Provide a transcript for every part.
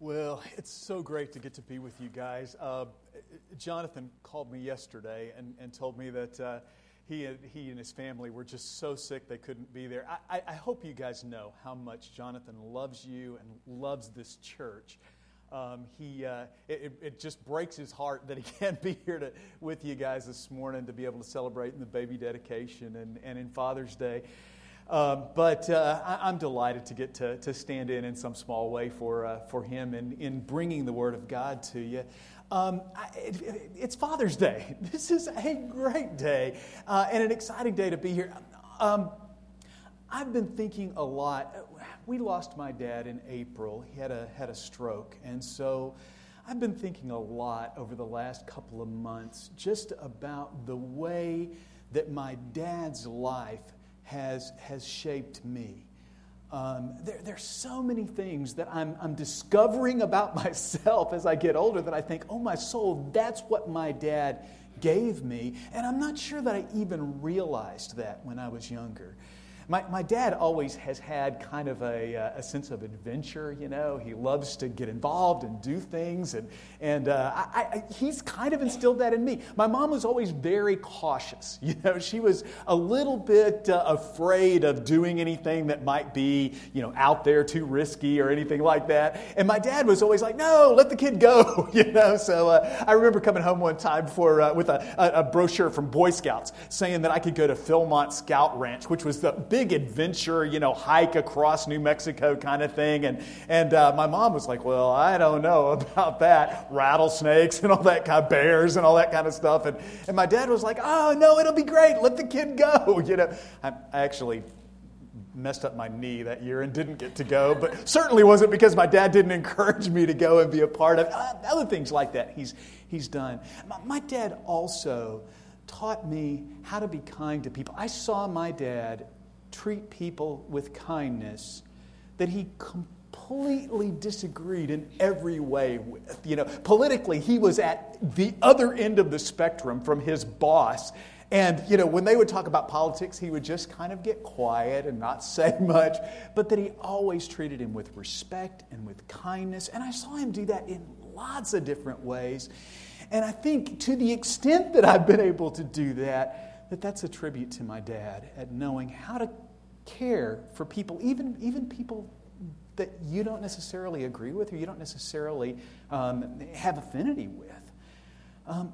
Well, it's so great to get to be with you guys. Uh, Jonathan called me yesterday and, and told me that uh, he, he and his family were just so sick they couldn't be there. I, I, hope you guys know how much Jonathan loves you and loves this church. Um, he, uh, it, it, just breaks his heart that he can't be here to, with you guys this morning to be able to celebrate in the baby dedication and, and in Father's Day. Um, but uh, I, am delighted to get to, to stand in in some small way for, uh, for him in, in bringing the Word of God to you. Um, I, it, it's Father's Day. This is a great day uh, and an exciting day to be here. Um, I've been thinking a lot. We lost my dad in April. He had a, had a stroke. And so I've been thinking a lot over the last couple of months just about the way that my dad's life has, has shaped me. Um, there, there's so many things that I'm, I'm discovering about myself as I get older that I think, oh, my soul, that's what my dad gave me. And I'm not sure that I even realized that when I was younger. My, my dad always has had kind of a, uh, a sense of adventure, you know. He loves to get involved and do things, and, and uh, I, I, he's kind of instilled that in me. My mom was always very cautious. You know, she was a little bit uh, afraid of doing anything that might be, you know, out there too risky or anything like that. And my dad was always like, no, let the kid go, you know. So uh, I remember coming home one time for, uh, with a, a, a brochure from Boy Scouts saying that I could go to Philmont Scout Ranch, which was the big adventure, you know, hike across New Mexico kind of thing. And, and uh, my mom was like, well, I don't know about that. Rattlesnakes and all that kind of bears and all that kind of stuff. And, and my dad was like, oh, no, it'll be great. Let the kid go. You know, I, I actually messed up my knee that year and didn't get to go, but certainly wasn't because my dad didn't encourage me to go and be a part of uh, other things like that. He's, he's done. My, my dad also taught me how to be kind to people. I saw my dad treat people with kindness that he completely disagreed in every way with. You know, politically, he was at the other end of the spectrum from his boss. And, you know, when they would talk about politics, he would just kind of get quiet and not say much, but that he always treated him with respect and with kindness. And I saw him do that in lots of different ways. And I think to the extent that I've been able to do that, that that's a tribute to my dad at knowing how to care for people, even, even people that you don't necessarily agree with or you don't necessarily um, have affinity with. Um,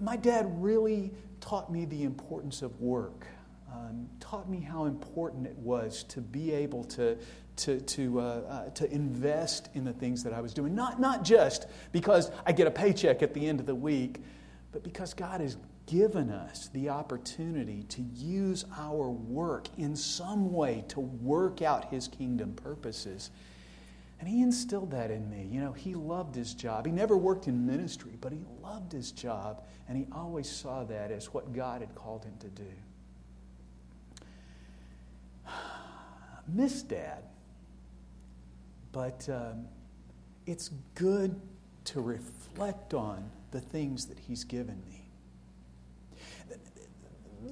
my dad really taught me the importance of work, um, taught me how important it was to be able to, to, to, uh, uh, to invest in the things that I was doing. Not, not just because I get a paycheck at the end of the week, but because God has given us the opportunity to use our work in some way to work out His kingdom purposes. And He instilled that in me. You know, He loved His job. He never worked in ministry, but He loved His job, and He always saw that as what God had called Him to do. Miss Dad, but um, it's good to reflect on the things that He's given me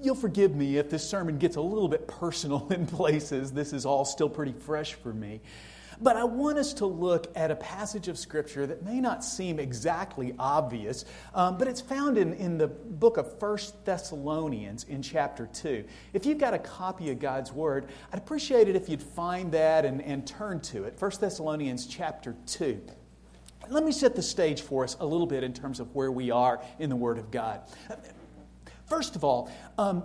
you'll forgive me if this sermon gets a little bit personal in places. This is all still pretty fresh for me. But I want us to look at a passage of Scripture that may not seem exactly obvious, um, but it's found in, in the book of First Thessalonians in chapter 2. If you've got a copy of God's Word, I'd appreciate it if you'd find that and, and turn to it. First Thessalonians chapter 2. Let me set the stage for us a little bit in terms of where we are in the Word of God. First of all, um,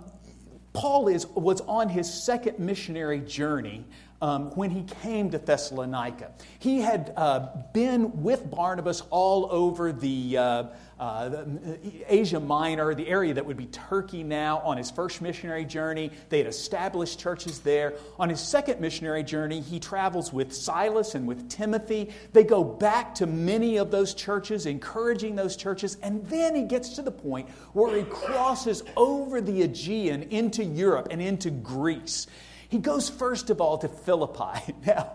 Paul is, was on his second missionary journey um, when he came to Thessalonica. He had uh, been with Barnabas all over the, uh, uh, the, Asia Minor, the area that would be Turkey now, on his first missionary journey. They had established churches there. On his second missionary journey, he travels with Silas and with Timothy. They go back to many of those churches, encouraging those churches, and then he gets to the point where he crosses over the Aegean into Europe and into Greece. He goes first of all to Philippi. Now,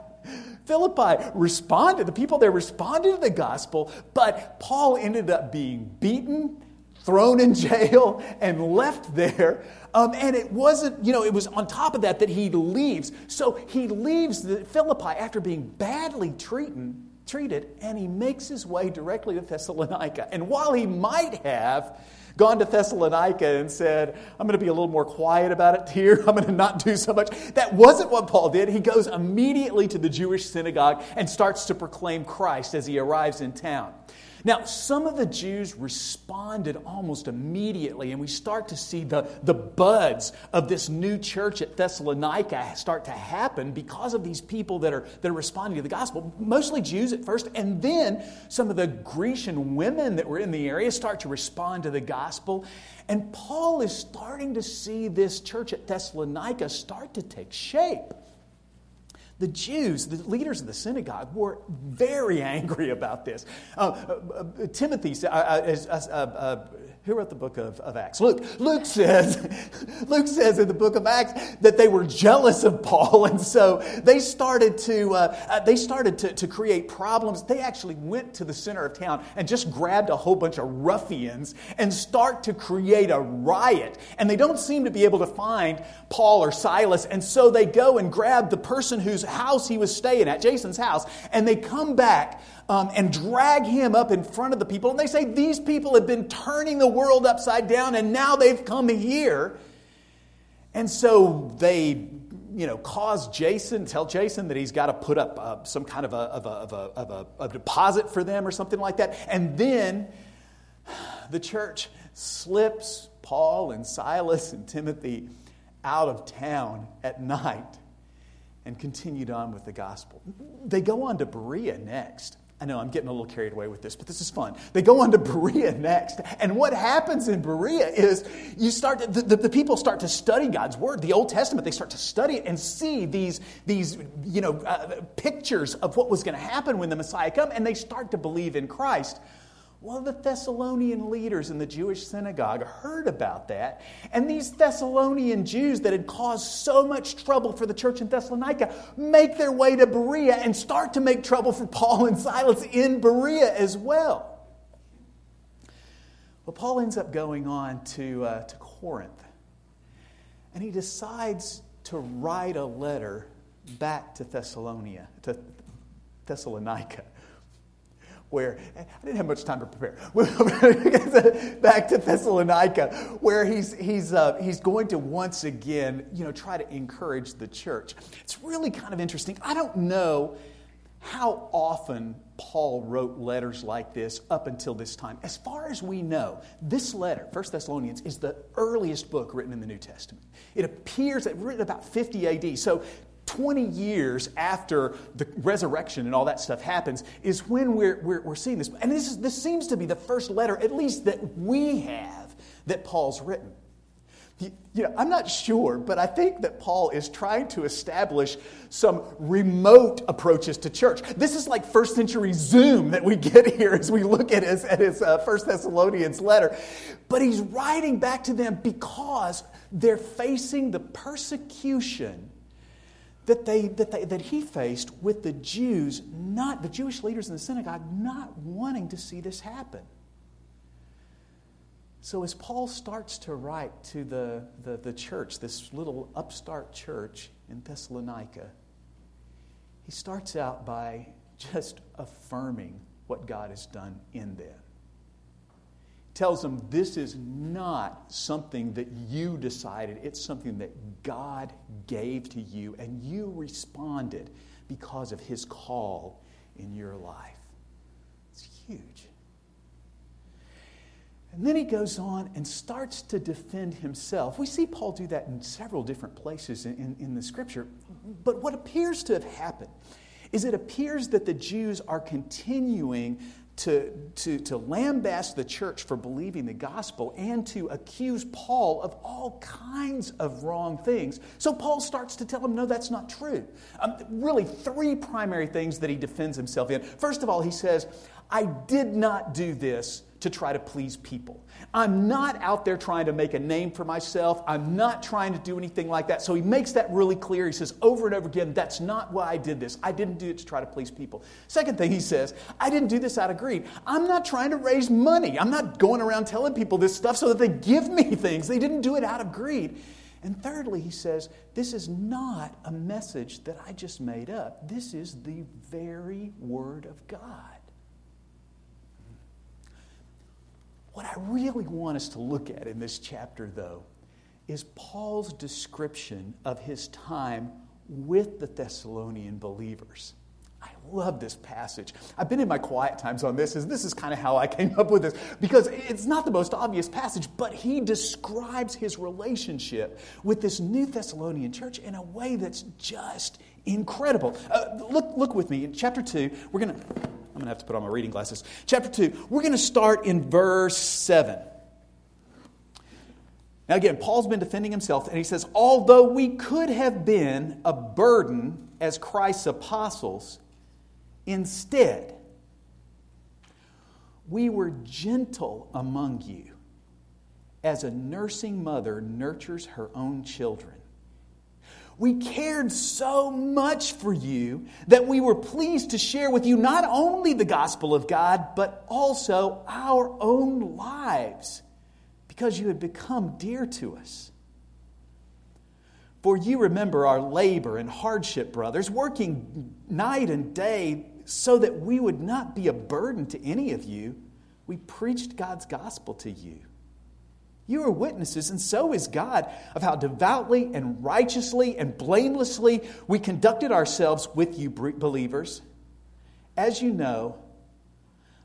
Philippi responded, the people there responded to the gospel, but Paul ended up being beaten, thrown in jail, and left there. Um, and it wasn't, you know, it was on top of that that he leaves. So he leaves the Philippi after being badly treated, treated, and he makes his way directly to Thessalonica. And while he might have gone to Thessalonica and said, I'm going to be a little more quiet about it here, I'm going to not do so much, that wasn't what Paul did. He goes immediately to the Jewish synagogue and starts to proclaim Christ as he arrives in town. Now, some of the Jews responded almost immediately, and we start to see the, the buds of this new church at Thessalonica start to happen because of these people that are, that are responding to the gospel. Mostly Jews at first, and then some of the Grecian women that were in the area start to respond to the gospel. And Paul is starting to see this church at Thessalonica start to take shape the Jews, the leaders of the synagogue, were very angry about this. Uh, uh, uh Timothy, uh, uh, who wrote the book of, of Acts? Luke. Luke says, Luke says in the book of Acts that they were jealous of Paul, and so they started to uh, uh, they started to, to create problems. They actually went to the center of town and just grabbed a whole bunch of ruffians and start to create a riot. And they don't seem to be able to find Paul or Silas, and so they go and grab the person whose house he was staying at, Jason's house, and they come back um, and drag him up in front of the people. And they say, These people have been turning the world upside down, and now they've come here. And so they you know, cause Jason, tell Jason that he's got to put up uh, some kind of, a, of, a, of, a, of a, a deposit for them or something like that. And then the church slips Paul and Silas and Timothy out of town at night and continued on with the gospel. They go on to Berea next. I know I'm getting a little carried away with this, but this is fun. They go on to Berea next. And what happens in Berea is you start to, the, the, the, people start to study God's word, the Old Testament. They start to study it and see these, these you know, uh, pictures of what was going to happen when the Messiah come, and they start to believe in Christ. Well, the Thessalonian leaders in the Jewish synagogue heard about that, and these Thessalonian Jews that had caused so much trouble for the church in Thessalonica make their way to Berea and start to make trouble for Paul and Silas in Berea as well. Well, Paul ends up going on to, uh, to Corinth, and he decides to write a letter back to Thessalonica, to Thessalonica where I didn't have much time to prepare. Back to Thessalonica, where he's, he's, uh, he's going to once again, you know, try to encourage the church. It's really kind of interesting. I don't know how often Paul wrote letters like this up until this time. As far as we know, this letter, 1 Thessalonians, is the earliest book written in the New Testament. It appears written about 50 AD. So 20 years after the resurrection and all that stuff happens is when we're, we're, we're seeing this. And this, is, this seems to be the first letter, at least that we have, that Paul's written. You know, I'm not sure, but I think that Paul is trying to establish some remote approaches to church. This is like first century Zoom that we get here as we look at his, at his uh, First Thessalonians letter. But he's writing back to them because they're facing the persecution that, they, that, they, that he faced with the Jews, not the Jewish leaders in the synagogue, not wanting to see this happen. So, as Paul starts to write to the, the, the church, this little upstart church in Thessalonica, he starts out by just affirming what God has done in them tells them this is not something that you decided, it's something that God gave to you, and you responded because of his call in your life. It's huge. And then he goes on and starts to defend himself. We see Paul do that in several different places in, in, in the scripture. But what appears to have happened is it appears that the Jews are continuing to, to, to lambast the church for believing the gospel and to accuse Paul of all kinds of wrong things. So Paul starts to tell him, no, that's not true. Um, really, three primary things that he defends himself in. First of all, he says, I did not do this to try to please people. I'm not out there trying to make a name for myself. I'm not trying to do anything like that. So he makes that really clear. He says over and over again, that's not why I did this. I didn't do it to try to please people. Second thing he says, I didn't do this out of greed. I'm not trying to raise money. I'm not going around telling people this stuff so that they give me things. They didn't do it out of greed. And thirdly, he says, this is not a message that I just made up. This is the very Word of God. What I really want us to look at in this chapter, though, is Paul's description of his time with the Thessalonian believers. I love this passage. I've been in my quiet times on this, and this is kind of how I came up with this because it's not the most obvious passage, but he describes his relationship with this New Thessalonian church in a way that's just incredible. Uh, look, look with me in chapter 2. We're going to, I'm going to have to put on my reading glasses. Chapter 2, we're going to start in verse 7. Now, again, Paul's been defending himself, and he says, Although we could have been a burden as Christ's apostles, instead, we were gentle among you as a nursing mother nurtures her own children. We cared so much for you that we were pleased to share with you not only the gospel of God, but also our own lives because you had become dear to us. For you remember our labor and hardship, brothers, working night and day so that we would not be a burden to any of you. We preached God's gospel to you. You are witnesses, and so is God, of how devoutly and righteously and blamelessly we conducted ourselves with you, believers. As you know,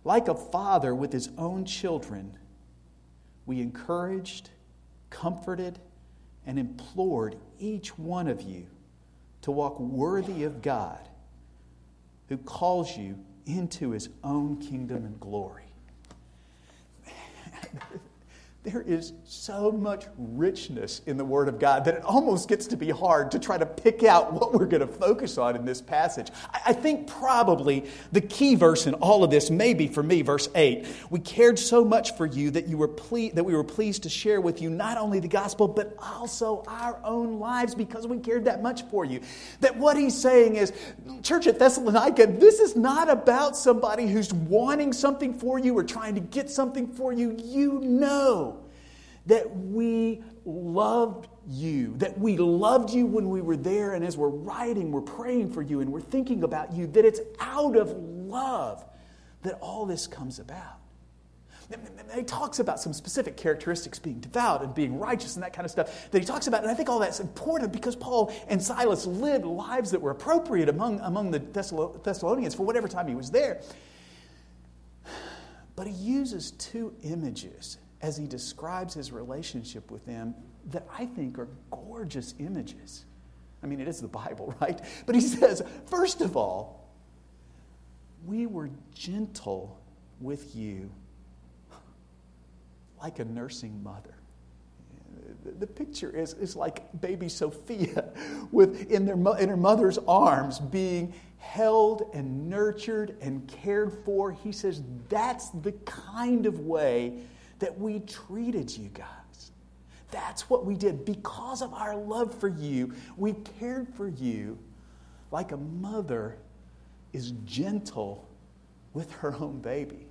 like a father with his own children, we encouraged, comforted, and implored each one of you to walk worthy of God who calls you into his own kingdom and glory. there is so much richness in the Word of God that it almost gets to be hard to try to pick out what we're going to focus on in this passage. I think probably the key verse in all of this may be for me, verse 8. We cared so much for you that, you were ple- that we were pleased to share with you not only the gospel, but also our own lives because we cared that much for you. That what he's saying is, Church at Thessalonica, this is not about somebody who's wanting something for you or trying to get something for you. You know that we loved you, that we loved you when we were there, and as we're writing, we're praying for you and we're thinking about you, that it's out of love that all this comes about. He talks about some specific characteristics being devout and being righteous and that kind of stuff that he talks about. And I think all that's important because Paul and Silas lived lives that were appropriate among, among the Thessalonians for whatever time he was there. But he uses two images as he describes his relationship with them that I think are gorgeous images. I mean, it is the Bible, right? But he says, first of all, we were gentle with you like a nursing mother. The picture is, is like baby Sophia with, in, their, in her mother's arms being held and nurtured and cared for. He says that's the kind of way that we treated you guys. That's what we did. Because of our love for you, we cared for you like a mother is gentle with her own baby.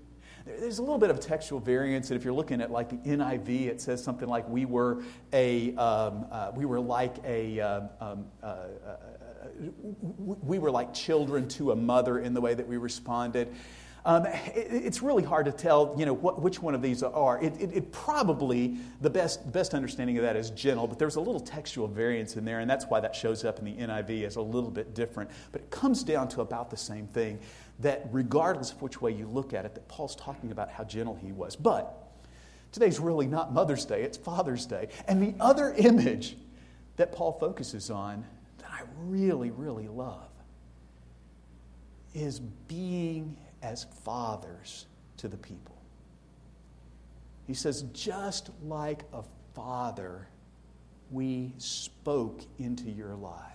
There's a little bit of textual variance, and if you're looking at like the NIV, it says something like we were a um, uh, we were like a um, um uh, uh, we were like children to a mother in the way that we responded. Um, it, it's really hard to tell, you know, what, which one of these are. It, it, it, probably, the best, best understanding of that is gentle, but there's a little textual variance in there, and that's why that shows up in the NIV as a little bit different. But it comes down to about the same thing, that regardless of which way you look at it, that Paul's talking about how gentle he was. But today's really not Mother's Day, it's Father's Day. And the other image that Paul focuses on that I really, really love is being as fathers to the people. He says, just like a father, we spoke into your lives.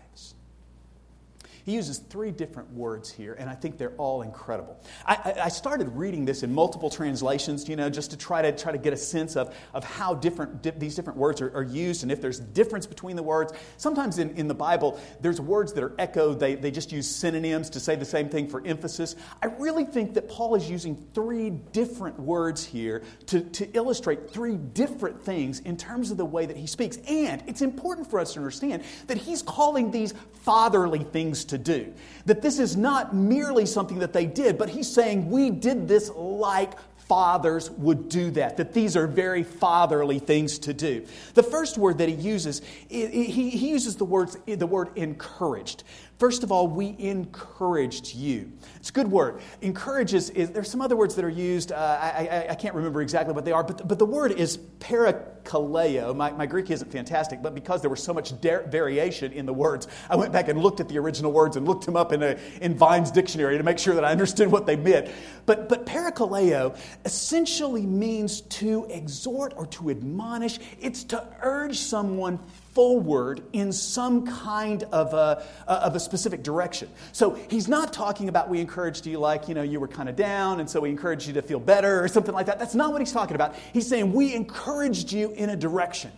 He uses three different words here, and I think they're all incredible. I, I, started reading this in multiple translations, you know, just to try to try to get a sense of, of how different di- these different words are, are, used and if there's difference between the words. Sometimes in, in the Bible, there's words that are echoed, they, they just use synonyms to say the same thing for emphasis. I really think that Paul is using three different words here to, to illustrate three different things in terms of the way that he speaks. And it's important for us to understand that he's calling these fatherly things to do. That this is not merely something that they did, but he's saying we did this like fathers would do that, that these are very fatherly things to do. The first word that he uses, he, uses the, words, the word encouraged. First of all, we encouraged you. It's a good word. Encourages is, there's some other words that are used. Uh, I, I, I, can't remember exactly what they are, but, but the word is parakaleo. My, my Greek isn't fantastic, but because there was so much de- variation in the words, I went back and looked at the original words and looked them up in, a, in Vine's dictionary to make sure that I understood what they meant. But, but parakaleo essentially means to exhort or to admonish, it's to urge someone forward in some kind of a, of a specific direction. So he's not talking about we encouraged you like, you know, you were kind of down and so we encouraged you to feel better or something like that. That's not what he's talking about. He's saying we encouraged you in a direction.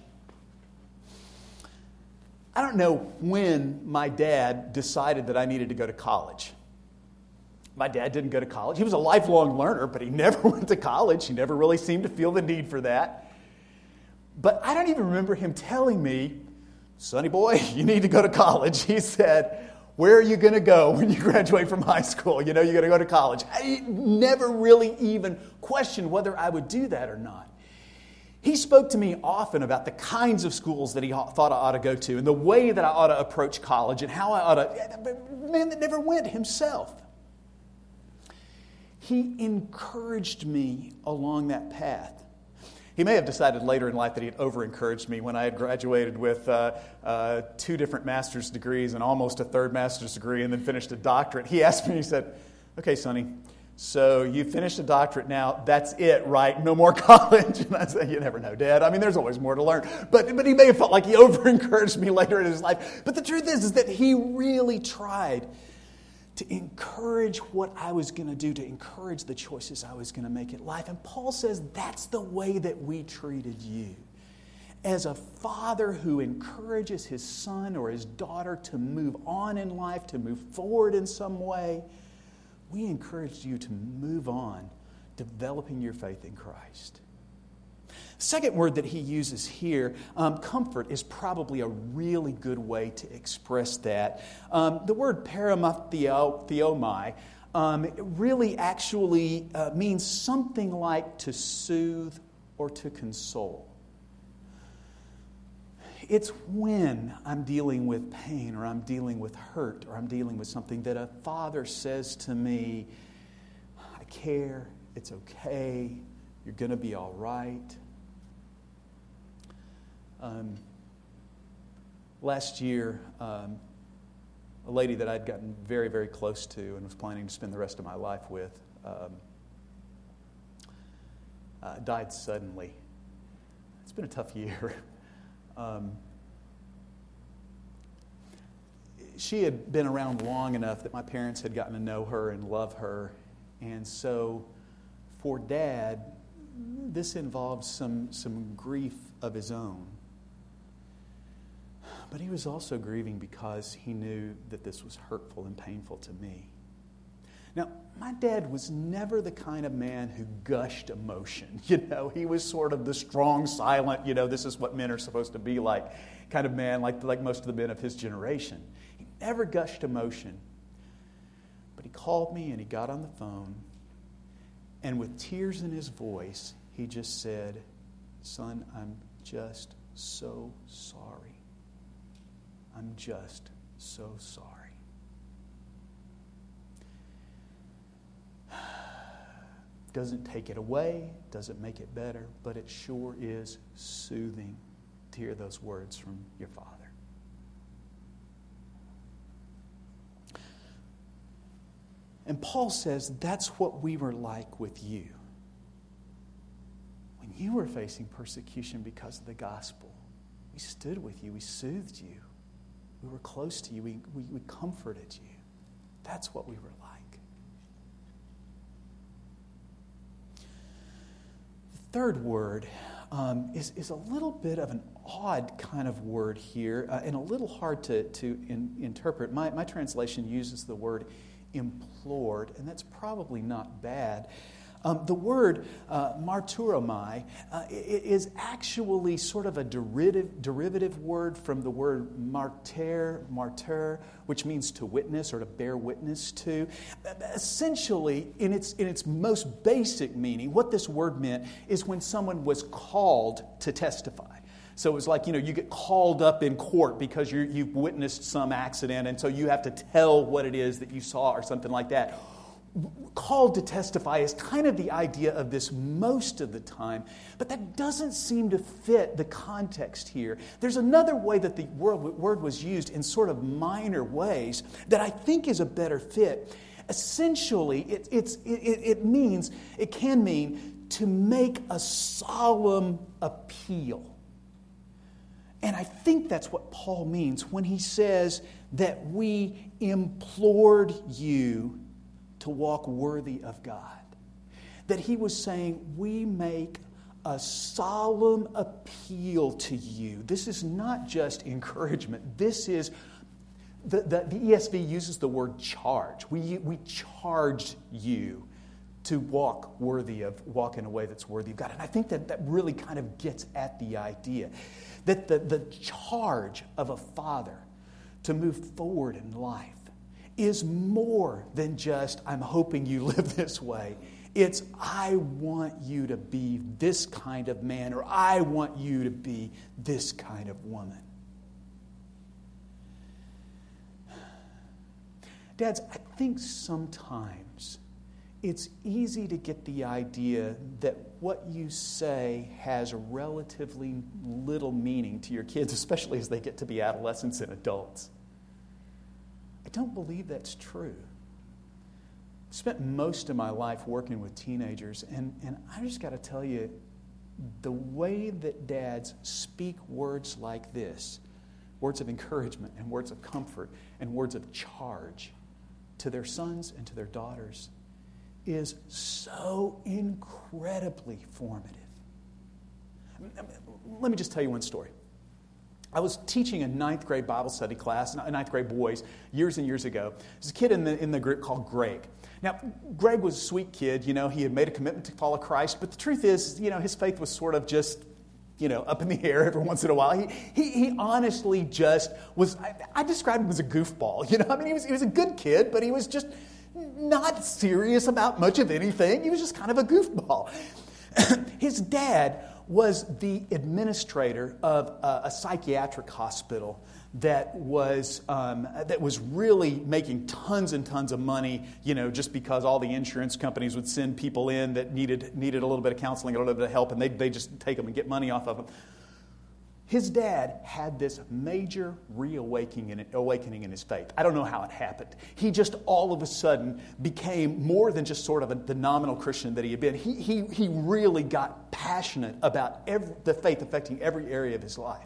I don't know when my dad decided that I needed to go to college. My dad didn't go to college. He was a lifelong learner, but he never went to college. He never really seemed to feel the need for that. But I don't even remember him telling me, Sonny boy, you need to go to college. He said, Where are you going to go when you graduate from high school? You know, you're going to go to college. I never really even questioned whether I would do that or not. He spoke to me often about the kinds of schools that he thought I ought to go to and the way that I ought to approach college and how I ought to. Man that never went himself. He encouraged me along that path. He may have decided later in life that he had over encouraged me when I had graduated with uh, uh, two different master's degrees and almost a third master's degree and then finished a doctorate. He asked me, he said, Okay, Sonny, so you finished a doctorate now. That's it, right? No more college. And I said, You never know, Dad. I mean, there's always more to learn. But, but he may have felt like he over encouraged me later in his life. But the truth is, is that he really tried to encourage what I was going to do, to encourage the choices I was going to make in life. And Paul says that's the way that we treated you. As a father who encourages his son or his daughter to move on in life, to move forward in some way, we encouraged you to move on, developing your faith in Christ. Second word that he uses here, um, comfort, is probably a really good way to express that. Um, the word paramatheomai um, really actually uh, means something like to soothe or to console. It's when I'm dealing with pain or I'm dealing with hurt or I'm dealing with something that a father says to me, I care, it's okay, you're going to be all right. Um, last year, um, a lady that I'd gotten very, very close to and was planning to spend the rest of my life with um, uh, died suddenly. It's been a tough year. Um, she had been around long enough that my parents had gotten to know her and love her. And so for dad, this involved some, some grief of his own. But he was also grieving because he knew that this was hurtful and painful to me. Now, my dad was never the kind of man who gushed emotion. You know, he was sort of the strong, silent, you know, this is what men are supposed to be like kind of man, like, like most of the men of his generation. He never gushed emotion. But he called me and he got on the phone, and with tears in his voice, he just said, Son, I'm just so sorry. I'm just so sorry. Doesn't take it away, doesn't make it better, but it sure is soothing to hear those words from your Father. And Paul says that's what we were like with you. When you were facing persecution because of the gospel, we stood with you, we soothed you. We were close to you. We, we, we comforted you. That's what we were like. The third word um, is, is a little bit of an odd kind of word here uh, and a little hard to, to in, interpret. My, my translation uses the word implored, and that's probably not bad. Um, the word uh, marturomai uh, is actually sort of a derivative, derivative word from the word martyr, martyr, which means to witness or to bear witness to. Essentially, in its, in its most basic meaning, what this word meant is when someone was called to testify. So it was like, you know, you get called up in court because you have witnessed some accident, and so you have to tell what it is that you saw or something like that called to testify is kind of the idea of this most of the time, but that doesn't seem to fit the context here. There's another way that the word was used in sort of minor ways that I think is a better fit. Essentially, it, it, it means, it can mean to make a solemn appeal. And I think that's what Paul means when he says that we implored you to walk worthy of God. That he was saying, We make a solemn appeal to you. This is not just encouragement, this is. The, the, the ESV uses the word charge. We, we charge you to walk worthy of, walk in a way that's worthy of God. And I think that that really kind of gets at the idea that the, the charge of a father to move forward in life is more than just, I'm hoping you live this way. It's, I want you to be this kind of man, or I want you to be this kind of woman. Dads, I think sometimes it's easy to get the idea that what you say has relatively little meaning to your kids, especially as they get to be adolescents and adults. I don't believe that's true. I spent most of my life working with teenagers, and, and I just got to tell you the way that dads speak words like this words of encouragement and words of comfort and words of charge to their sons and to their daughters is so incredibly formative. Let me just tell you one story. I was teaching a ninth grade Bible study class, ninth grade boys, years and years ago. There's a kid in the, in the group called Greg. Now, Greg was a sweet kid. You know, he had made a commitment to follow Christ, but the truth is, you know, his faith was sort of just, you know, up in the air every once in a while. He, he, he honestly just was, I, I described him as a goofball. You know, I mean, he was, he was a good kid, but he was just not serious about much of anything. He was just kind of a goofball. his dad was the administrator of a, a psychiatric hospital that was, um, that was really making tons and tons of money, you know, just because all the insurance companies would send people in that needed, needed a little bit of counseling, a little bit of help, and they they just take them and get money off of them. His dad had this major reawakening in, awakening in his faith. I don't know how it happened. He just all of a sudden became more than just sort of a, the nominal Christian that he had been. He, he, he really got passionate about every, the faith affecting every area of his life.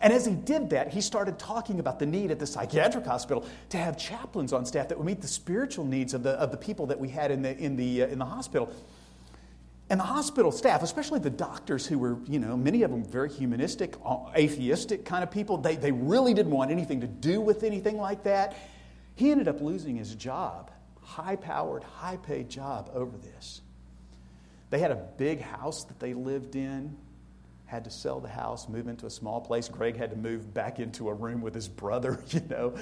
And as he did that, he started talking about the need at the psychiatric hospital to have chaplains on staff that would meet the spiritual needs of the, of the people that we had in the, in the, uh, in the hospital. And the hospital staff, especially the doctors who were, you know, many of them very humanistic, atheistic kind of people, they, they really didn't want anything to do with anything like that. He ended up losing his job, high powered, high paid job over this. They had a big house that they lived in, had to sell the house, move into a small place. Greg had to move back into a room with his brother, you know.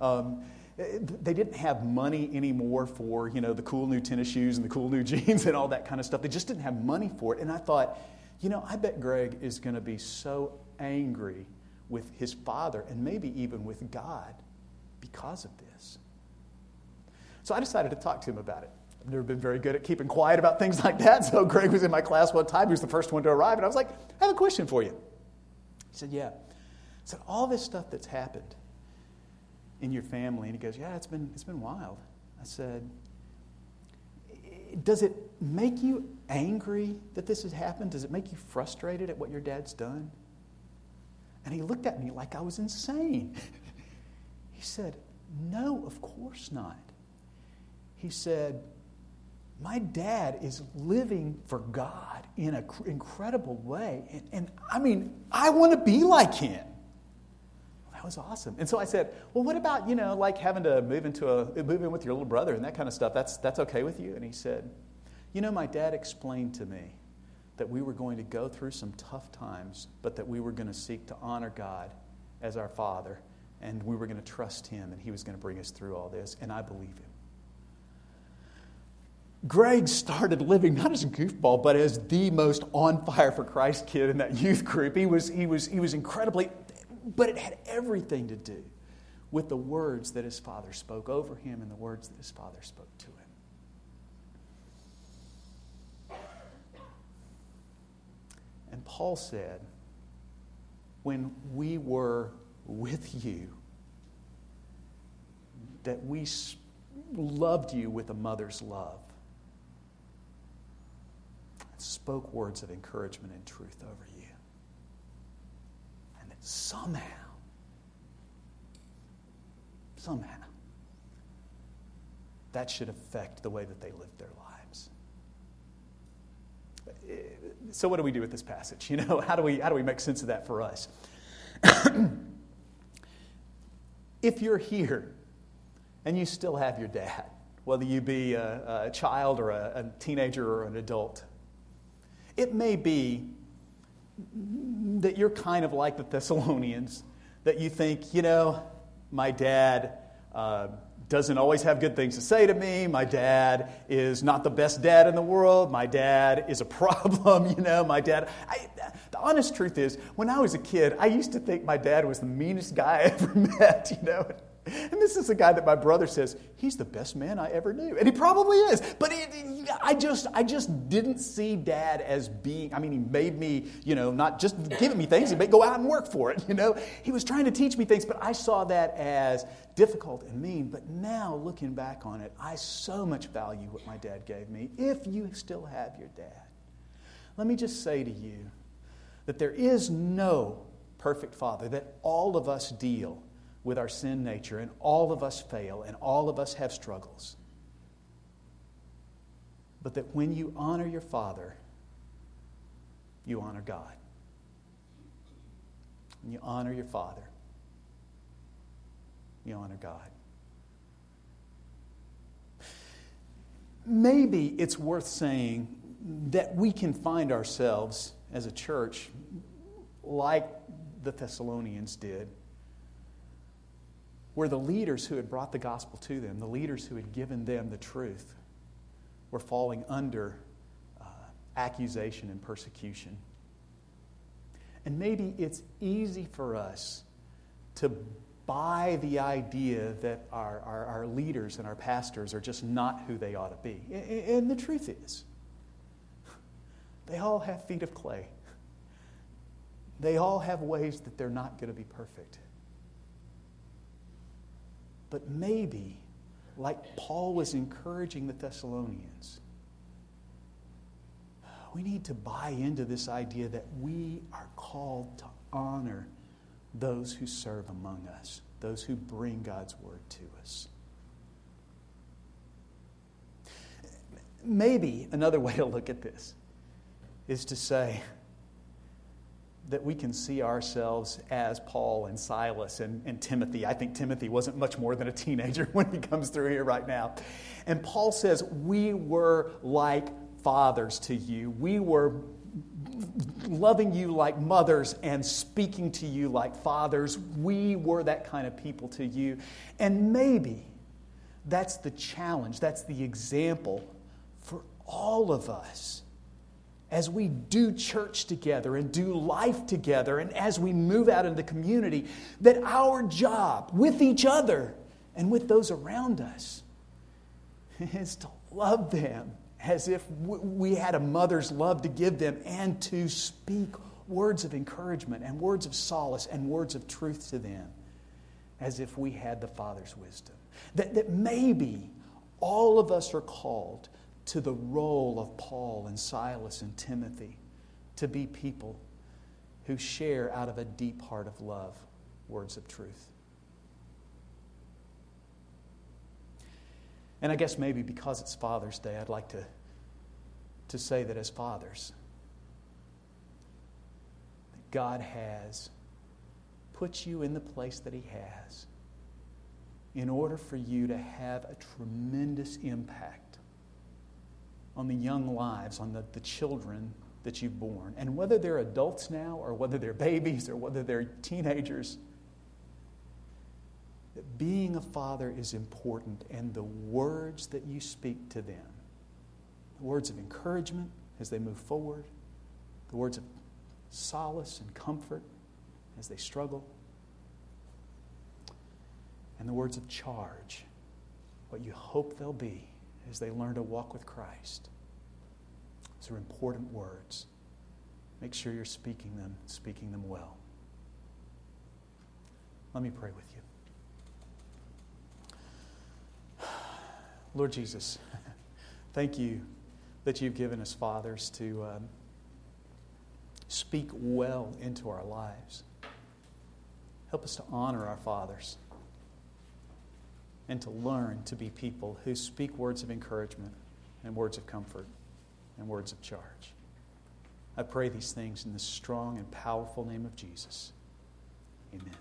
Um, Eh, they didn't have money anymore for you know the cool new tennis shoes and the cool new jeans and all that kind of stuff. They just didn't have money for it. And i thought you know i bet greg is going to be so angry with his father and maybe even with god because of this. So i decided to talk to him about it. I've never been very good at keeping quiet about things like that so greg was in my class one time. He was the first one to arrive and i was like i have a question for you. He said yeah. I said all this stuff that's happened in your family? And he goes, Yeah, it's been, it's been wild. I said, Does it make you angry that this has happened? Does it make you frustrated at what your dad's done? And he looked at me like I was insane. he said, No, of course not. he said, My dad is living for God in an incredible way. And, and I mean, I want to be like him. That was awesome. And so I said, Well, what about, you know, like having to move into a move in with your little brother and that kind of stuff? That's that's okay with you? And he said, You know, my dad explained to me that we were going to go through some tough times, but that we were going to seek to honor God as our Father, and we were going to trust Him, and He was going to bring us through all this, and I believe Him. Greg started living not as a goofball, but as the most on fire for Christ kid in that youth group. He was, he was, he was incredibly, but it had everything to do with the words that his father spoke over him and the words that his father spoke to him. And Paul said, when we were with you, that we loved you with a mother's love, spoke words of encouragement and truth over you, somehow, somehow, that should affect the way that they live their lives eh, so what do we do with this passage? You know, how do we, how do we make sense of that for us? if you're here and you still have your dad, whether you be a, a child or a, a teenager or an adult, it may be that you're kind of like the Thessalonians, that you think, you know, my dad uh, doesn't always have good things to say to me. My dad is not the best dad in the world. My dad is a problem, you know. My dad, I, the honest truth is, when I was a kid, I used to think my dad was the meanest guy I ever met, you know. And this is a guy that my brother says, he's the best man I ever knew. And he probably is. But it, I, just, I just didn't see dad as being, I mean, he made me, you know, not just giving me things, he made go out and work for it, you know. He was trying to teach me things, but I saw that as difficult and mean. But now, looking back on it, I so much value what my dad gave me, if you still have your dad. Let me just say to you that there is no perfect father, that all of us deal with our sin nature, and all of us fail, and all of us have struggles. But that when you honor your Father, you honor God. When you honor your Father, you honor God. Maybe it's worth saying that we can find ourselves as a church like the Thessalonians did where the leaders who had brought the gospel to them, the leaders who had given them the truth, were falling under uh, accusation and persecution. And maybe it's easy for us to buy the idea that our, our, our, leaders and our pastors are just not who they ought to be. And the truth is, they all have feet of clay. They all have ways that they're not going to be perfect. But maybe, like Paul was encouraging the Thessalonians, we need to buy into this idea that we are called to honor those who serve among us, those who bring God's word to us. Maybe another way to look at this is to say, that we can see ourselves as Paul and Silas and, and, Timothy. I think Timothy wasn't much more than a teenager when he comes through here right now. And Paul says, We were like fathers to you. We were loving you like mothers and speaking to you like fathers. We were that kind of people to you. And maybe that's the challenge, that's the example for all of us as we do church together and do life together, and as we move out into the community, that our job with each other and with those around us is to love them as if we had a mother's love to give them and to speak words of encouragement and words of solace and words of truth to them as if we had the Father's wisdom. That, that maybe all of us are called to the role of Paul and Silas and Timothy to be people who share out of a deep heart of love words of truth. And I guess maybe because it's Father's Day, I'd like to, to say that as fathers, that God has put you in the place that He has in order for you to have a tremendous impact on the young lives, on the, the children that you've born. And whether they're adults now, or whether they're babies, or whether they're teenagers, that being a father is important, and the words that you speak to them, the words of encouragement as they move forward, the words of solace and comfort as they struggle, and the words of charge, what you hope they'll be as they learn to walk with Christ. Those are important words. Make sure you're speaking them, speaking them well. Let me pray with you. Lord Jesus, thank you that you've given us fathers to um, speak well into our lives. Help us to honor our fathers and to learn to be people who speak words of encouragement and words of comfort and words of charge. I pray these things in the strong and powerful name of Jesus. Amen.